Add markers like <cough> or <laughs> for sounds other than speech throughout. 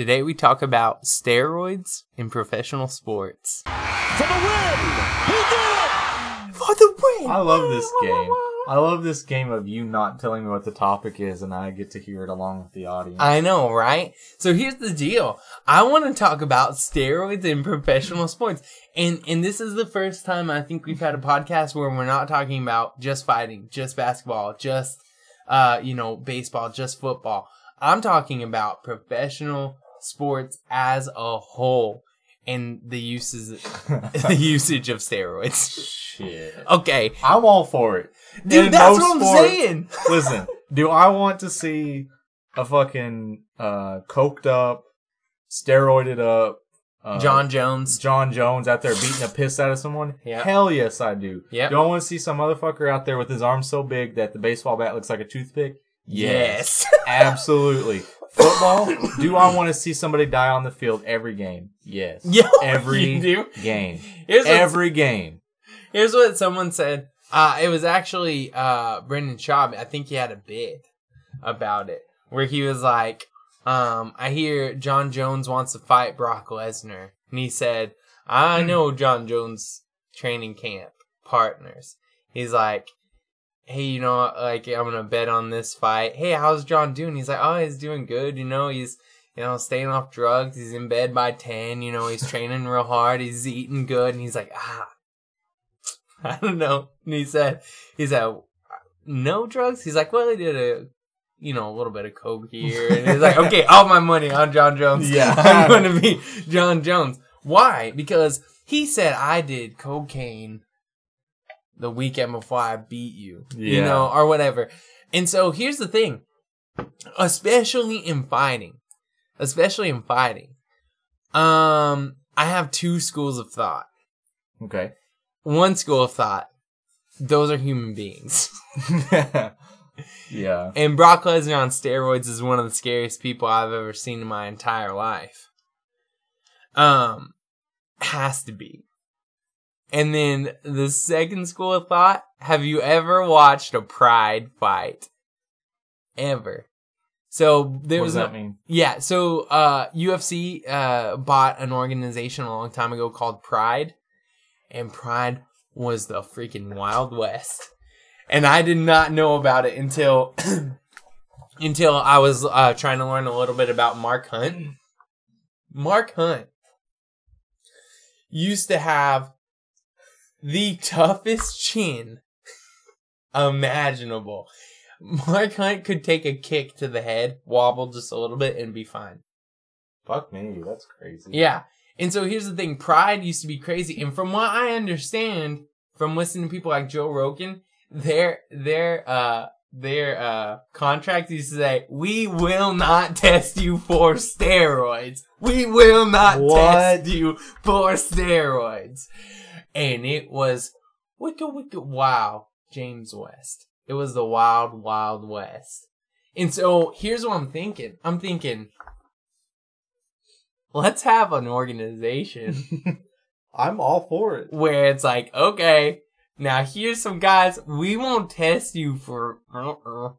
Today we talk about steroids in professional sports. For the win! He did it! For the win! I love this game. I love this game of you not telling me what the topic is and I get to hear it along with the audience. I know, right? So here's the deal. I want to talk about steroids in professional sports. And and this is the first time I think we've had a podcast where we're not talking about just fighting, just basketball, just uh, you know, baseball, just football. I'm talking about professional sports as a whole and the uses <laughs> the usage of steroids. Shit. Okay. I'm all for it. Dude, In that's what I'm sports- saying. <laughs> Listen, do I want to see a fucking uh coked up, steroided up uh, Jon Jones. Jon Jones out there beating the piss out of someone? Yep. Hell yes, I do. Yep. Do I want to see some motherfucker out there with his arms so big that the baseball bat looks like a toothpick? Yes. <laughs> Absolutely. Football? do I want to see somebody die on the field every game? Yes. <laughs> Yeah, Every game. Here's Every game. Here's what someone said. Uh, it was actually uh, Brendan Schaub. I think he had a bit about it where he was like, um, I hear Jon Jones wants to fight Brock Lesnar. And he said, I know Jon Jones training camp partners. He's like, hey, you know, like, I'm to bet on this fight. Hey, how's John doing? He's like, oh, he's doing good. You know, he's, you know, staying off drugs. He's in bed by 10. You know, he's training real hard. He's eating good. And he's like, ah, <laughs> I don't know. And he said, he said, no drugs? He's like, well, he did a, you know, a little bit of coke here. And he's like, okay, all my money on Jon Jones. Yeah. <laughs> I'm going to be Jon Jones. Why? Because he said I did cocaine the weekend before I beat you, you know, or whatever. And so here's the thing, especially in fighting, especially in fighting, um, I have two schools of thought. Okay. One school of thought, those are human beings. <laughs> yeah. And Brock Lesnar on steroids is one of the scariest people I've ever seen in my entire life. Um, has to be. And then the second school of thought, have you ever watched a pride fight? Ever. So there What was does a- that mean? yeah, so uh UFC uh bought an organization a long time ago called Pride and Pride was the freaking Wild West. And I did not know about it until <clears throat> until I was uh trying to learn a little bit about Mark Hunt. Mark Hunt used to have the toughest chin imaginable. Mark Hunt could take a kick to the head, wobble just a little bit, and be fine. Fuck me. That's crazy. Yeah. And so here's the thing Pride used to be crazy. And from what I understand from listening to people like Joe Rogan, their, their, uh, their, uh, contract used to say, we will not test you for steroids. We will not What? test you for steroids. And it was wicked, wicked, wow, James West. It was the wild, wild west. And so here's what I'm thinking. I'm thinking, let's have an organization <laughs> I'm all for it. where it's like, okay, now here's some guys. We won't test you for. Uh-uh.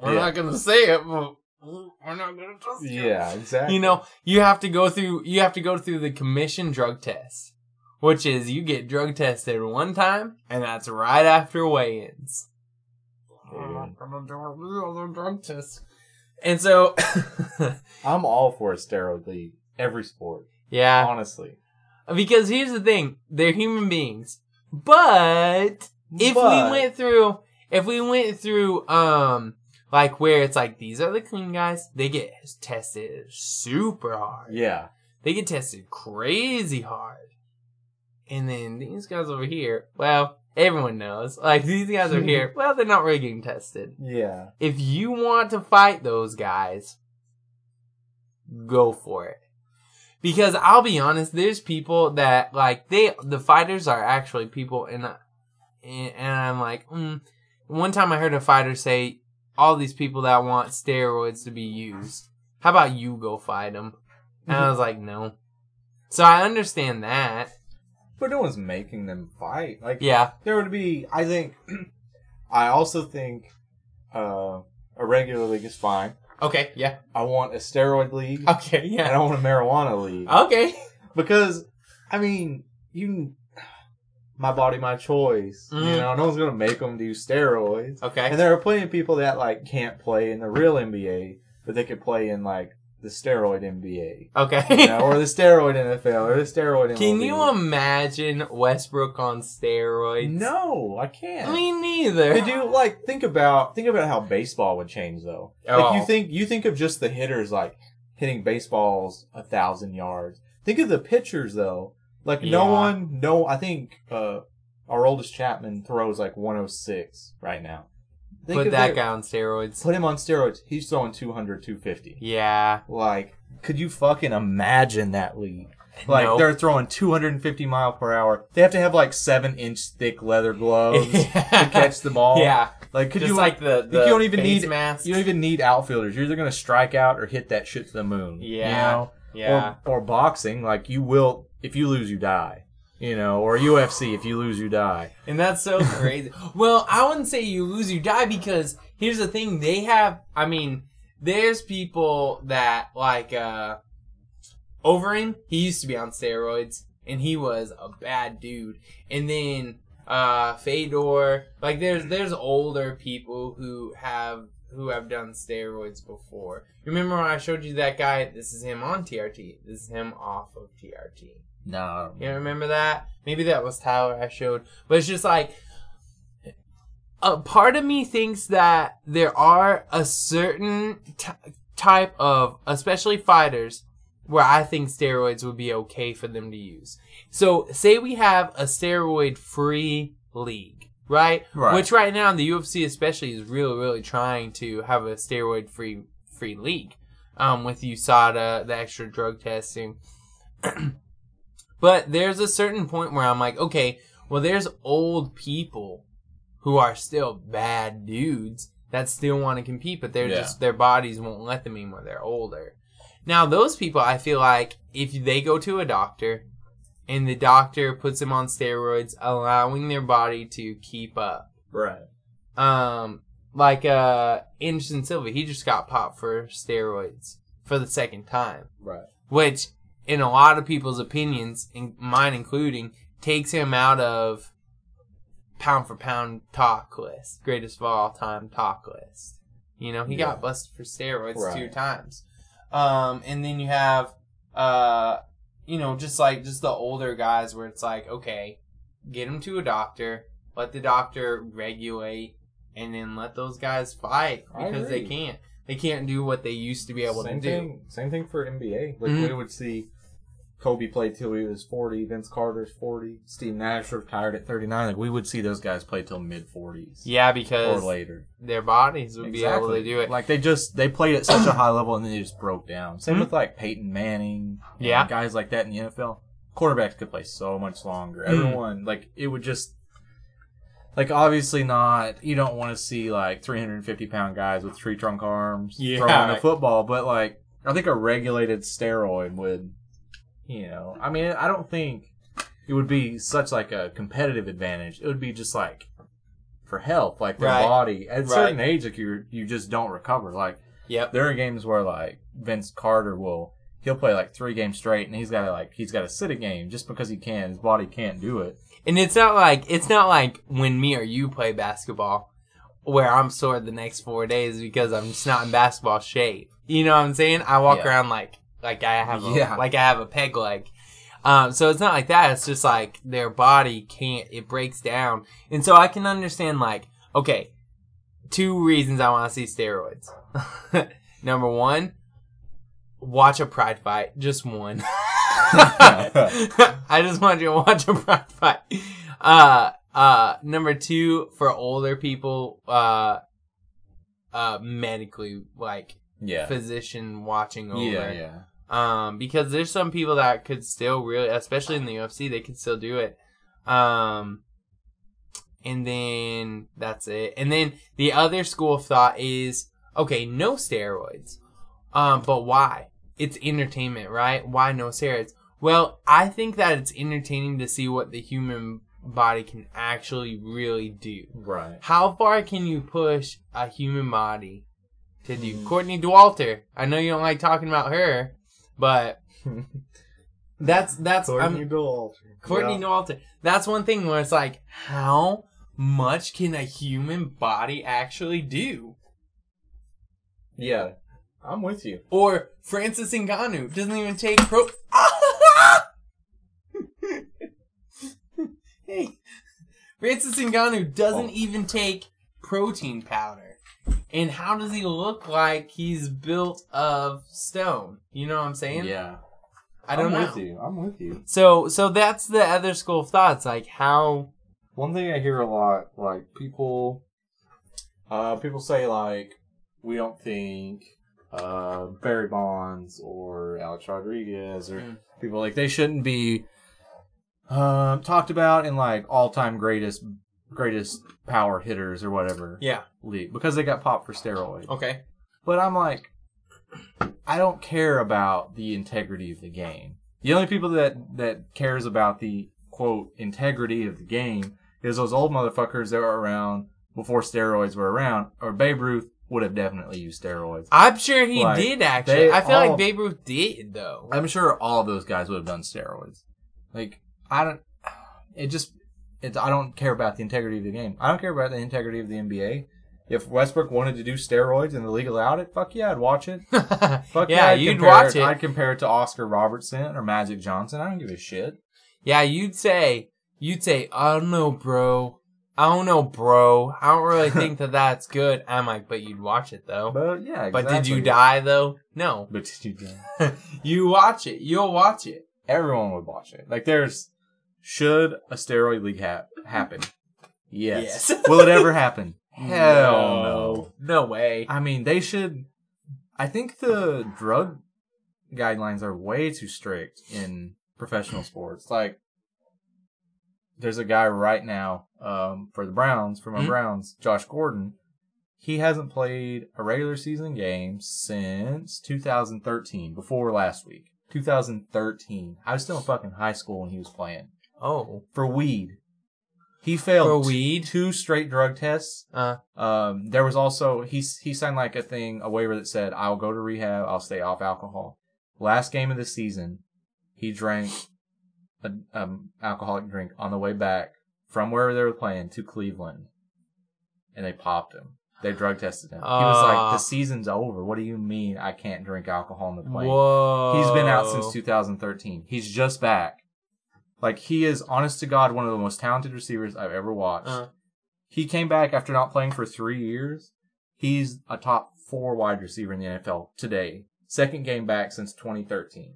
We're Yeah. not gonna say it, but we're not gonna test you. Yeah, exactly. You know, you have to go through. You have to go through the commission drug test, which is you get drug tested one time, and that's right after weigh-ins. I'm not gonna do a real drug test. And so, <laughs> I'm all for a steroid league. Every sport. yeah, Honestly. Because here's the thing, they're human beings. But if But- we went through if we went through um like where it's like these are the clean guys, they get tested super hard. Yeah. They get tested crazy hard. And then these guys over here, well, everyone knows. Like these guys over here, <laughs> well, they're not really getting tested. Yeah. If you want to fight those guys, go for it. Because I'll be honest, there's people that like they the fighters are actually people, and I- and, I'm like, mm. one time I heard a fighter say, all these people that want steroids to be used, how about you go fight them? And I <laughs> was like, no. So I understand that. But no one's making them fight. Like Yeah, there would be I think <clears throat> I also think uh a regular league is fine. Okay, yeah. I want a steroid league, Okay, and yeah. I don't want a marijuana league. Okay. because I mean, you, my body, my choice. You Mhm. know, no one's gonna make them do steroids. Okay. And there are plenty of people that like can't play in the real NBA, but they could play in like the steroid NBA, Okay. you know, or the steroid NFL, or the steroid. Can you imagine Westbrook on steroids? No, I can't. Me neither. Could you like think about think about how baseball would change though? Oh. Like you think you think of just the hitters like hitting baseballs a thousand yards. Think of the pitchers though. Like no one, no. I think uh, Aroldis Chapman throws like 106 right now. Think Put that guy on steroids. Put him on steroids. He's throwing 200, 250. Yeah. Like, could you fucking imagine that league? Like No. they're throwing 250 mile per hour. They have to have like seven inch thick leather gloves <laughs> to catch the ball. Yeah. Like, could Just you like the, the you don't even need mask. you don't even need outfielders. You're either gonna strike out or hit that shit to the moon. you Yeah. know? yeah. Or or boxing, like you will if you lose you die. You know, or UFC, if you lose you die. And that's so <laughs> crazy. well, I wouldn't say you lose, you die because here's the thing. They have, I mean, there's people that like, uh, Overeem, he used to be on steroids and he was a bad dude. And then, uh, Fedor, like there's, there's older people who have, who have done steroids before. Remember when I showed you that guy? This is him on TRT. This is him off of TRT. No. You remember that? Maybe that was Tyler I showed. But it's just like a part of me thinks that there are a certain t- type of, especially fighters, where I think steroids would be okay for them to use. So, say we have a steroid free league, right? Right. Which right now in the UFC especially is really, really trying to have a steroid free free league. Um, with USADA, the extra drug testing. <clears throat> But there's a certain point where I'm like, okay, well, there's old people who are still bad dudes that still want to compete, but they're Yeah. just their bodies won't let them anymore. They're older. Now, those people, I feel like if they go to a doctor and the doctor puts them on steroids, allowing their body to keep up, Right. um, like uh, Anderson Silva, he just got popped for steroids for the second time Right. which in a lot of people's opinions, in mine including, takes him out of pound for pound talk list, greatest of all time talk list. You know, he Yeah. got busted for steroids two times. Um, and then you have, uh, you know, just like just the older guys where it's like, okay, get him to a doctor, let the doctor regulate, and then let those guys fight because they can't. They can't do what they used to be able same to do. thing. Same thing for NBA. Like Mhm. we would see Kobe played till he was forty. Vince Carter's forty. Steve Nash retired at thirty nine. Like we would see those guys play till mid forties. Yeah, because Or later. their bodies would be able to do it. Like they just they played at such a high level and then they just broke down. Same Mhm. with like Peyton Manning. Yeah. guys like that in the NFL. Quarterbacks could play so much longer. Mhm. Everyone like it would just like obviously not. You don't want to see like 350 pound guys with tree trunk arms Yeah. throwing a football, but like I think a regulated steroid would, you know. I mean, I don't think it would be such like a competitive advantage. It would be just like for health, like their Right. body at a certain age, like you you just don't recover. Like Yep. there are games where like Vince Carter will he'll play like three games straight and he's got to like he's got to sit a game just because he can. His body can't do it. And it's not like it's not like when me or you play basketball where I'm sore the next four days because I'm just not in basketball shape. You know what I'm saying? I walk Yeah. around like like I have a, Yeah. like I have a peg leg. Um, so it's not like that. It's just like their body can't. It breaks down, and so I can understand like okay, two reasons I want to see steroids. <laughs> Number one, watch a pride fight. Just one. <laughs> I just want you to watch a pride fight. Uh, uh, number two, for older people, uh, uh, medically, like, Yeah. physician watching over. Yeah, yeah. Um, because there's some people that could still really, especially in the UFC, they could still do it. Um, and then that's it. And then the other school of thought is, okay, no steroids. Um, but why? It's entertainment, right? Why no steroids? Well, I think that it's entertaining to see what the human body can actually really do. Right. How far can you push a human body to do. Mm. Courtney Dauwalter. I know you don't like talking about her, but <laughs> that's that's Courtney I'm, Dauwalter. Courtney Yeah. Dauwalter. That's one thing where it's like, how much can a human body actually do? Yeah, I'm with you. Or Francis Ngannou doesn't even take pro. <laughs> hey, Francis Ngannou doesn't Oh. even take protein powder. And how does he look like he's built of stone? You know what I'm saying? Yeah, I don't I'm know. with you. I'm with you. So, so that's the other school of thoughts. Like how? One thing I hear a lot, like people, uh, people say like, we don't think uh, Barry Bonds or Alex Rodriguez or Mm. people like they shouldn't be uh, talked about in like all time greatest greatest power hitters or whatever Yeah. league because they got popped for steroids. Okay. But I'm like, I don't care about the integrity of the game. The only people that that cares about the quote integrity of the game is those old motherfuckers that were around before steroids were around. Or Babe Ruth would have definitely used steroids. I'm sure he Like, did actually. I feel all- like Babe Ruth did though. I'm sure all of those guys would have done steroids. Like I don't. It just. It's, I don't care about the integrity of the game. I don't care about the integrity of the NBA. If Westbrook wanted to do steroids and the league allowed it, fuck yeah, I'd watch it. <laughs> Fuck yeah, I'd you'd watch it. I'd compare it to Oscar Robertson or Magic Johnson. I don't give a shit. Yeah, you'd say, you'd say, I don't know, bro. I don't know, bro. I don't really think that <laughs> that's good. I'm like, but you'd watch it though. But yeah, But did you die though? No. But did you die? <laughs> you watch it. You'll watch it. Everyone would watch it. Like there's, should a steroid league ha- happen? Yes. Yes. <laughs> Will it ever happen? Hell no. No way. I mean, they should. I think the drug guidelines are way too strict in professional sports. Like, there's a guy right now um, for the Browns, for my Mhm. Browns, Josh Gordon. He hasn't played a regular season game since 2013, before last week. 2013. I was still in fucking high school when he was playing. Oh. For weed. He failed For weed? two straight drug tests. Uh, Um, there was also he he signed like a thing, a waiver that said, "I'll go to rehab. I'll stay off alcohol." Last game of the season, he drank an um alcoholic drink on the way back from where they were playing to Cleveland, and they popped him. They drug tested him. he was like, Ah. "The season's over. What do you mean I can't drink alcohol on the plane?" whoa. He's been out since 2013. He's just back. Like he is, honest to God, one of the most talented receivers I've ever watched. Uh, He came back after not playing for three years. He's a top four wide receiver in the NFL today. Second game back since 2013.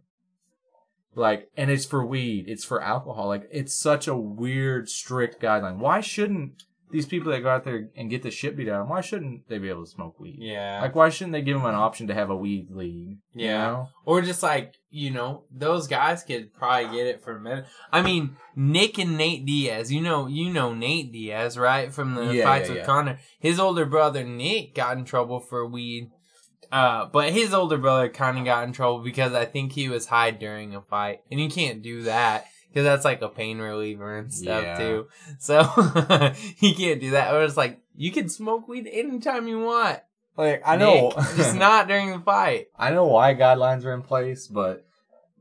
Like, and it's for weed. It's for alcohol. Like, it's such a weird, strict guideline. Why shouldn't these people that go out there and get the shit beat out of them, why shouldn't they be able to smoke weed? yeah. Like, why shouldn't they give them an option to have a weed league? you Yeah. know? Or just like, you know, those guys could probably get it for men. I mean, Nick and Nate Diaz, you know, you know Nate Diaz, right? From the Yeah, fights yeah, with yeah. Conor. His older brother Nick got in trouble for weed. Uh, but his older brother kind of got in trouble because I think he was high during a fight. And you can't do that because that's like a pain reliever and stuff Yeah. too. So <laughs> he can't do that. Or it's like, you can smoke weed anytime you want. Like, I know. Nick, just <laughs> not during the fight. I know why guidelines are in place, but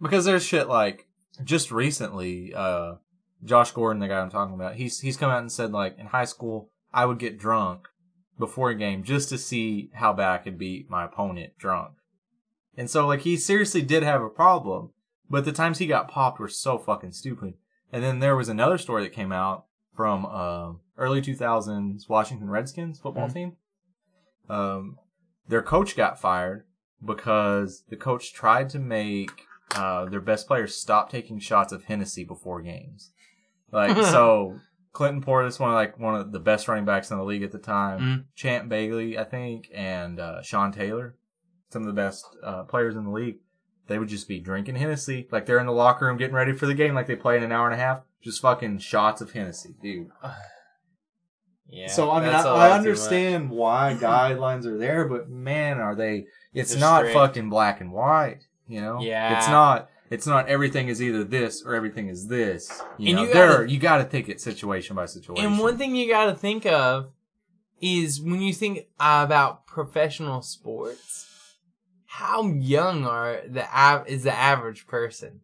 because there's shit like just recently, uh, Josh Gordon, the guy I'm talking about, he's he's come out and said like in high school I would get drunk before a game just to see how bad I could beat my opponent drunk, and so like he seriously did have a problem, but the times he got popped were so fucking stupid. And then there was another story that came out from uh, early 2000s Washington Redskins football Mhm. team. Um, their coach got fired because the coach tried to make uh, their best players stop taking shots of Hennessy before games. Like <laughs> so, Clinton Portis, one of like one of the best running backs in the league at the time, Mm. Champ Bailey, I think, and uh, Sean Taylor, some of the best uh, players in the league. They would just be drinking Hennessy, like they're in the locker room getting ready for the game, like they play in an hour and a half. Just fucking shots of Hennessy, dude. <sighs> Yeah. So I mean, that's a I, lot I understand why <clears throat> guidelines are there, but man, are they? It's They're not strict. fucking black and white. You know? Yeah. It's not. It's not everything is either this or everything is this. You And know, you there gotta- you got to take it situation by situation. And one thing you got to think of is when you think about professional sports, how young are the av- is the average person?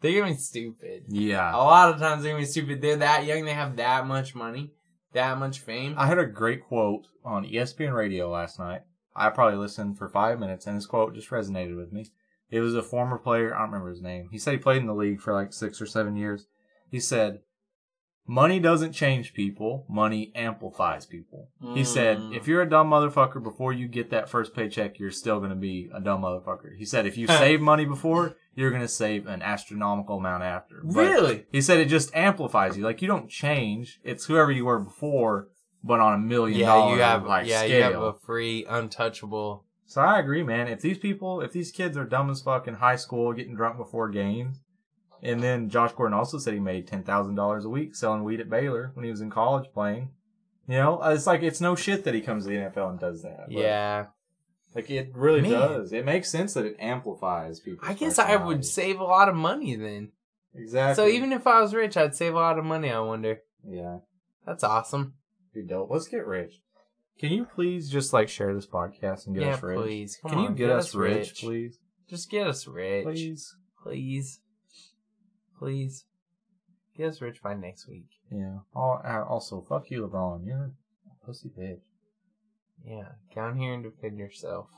They're gonna be stupid. Yeah. A lot of times they're gonna be stupid. They're that young. They have that much money, that much fame. I had a great quote on ESPN radio last night. I probably listened for five minutes, and this quote just resonated with me. It was a former player. I don't remember his name. He said he played in the league for like six or seven years. He said, "Money doesn't change people. Money amplifies people." He said, Mm. "If you're a dumb motherfucker before you get that first paycheck, you're still going to be a dumb motherfucker." He said, "If you <laughs> save money before, you're going to save an astronomical amount after." But really? he said it just amplifies you. Like you don't change. It's whoever you were before, but on a million Yeah, dollar you have like yeah, scale. you have a free, untouchable. So I agree, man. If these people, if these kids are dumb as fuck in high school, getting drunk before games, and then Josh Gordon also said he made ten thousand dollars a week selling weed at Baylor when he was in college playing. You know, it's like it's no shit that he comes to the NFL and does that. Yeah, like it really Man. does. It makes sense that it amplifies people. I guess I would save a lot of money then. exactly. So even if I was rich, I'd save a lot of money. I wonder. yeah. That's awesome. Be dope. Let's get rich. Can you please just like share this podcast and get yeah, us rich? please. Come Can on, you get, us rich, please? Just get us rich, Please. please, please. Get us rich by next week. Yeah. Al- uh, Also, fuck you, LeBron. You're a pussy bitch. Yeah, down here and defend yourself.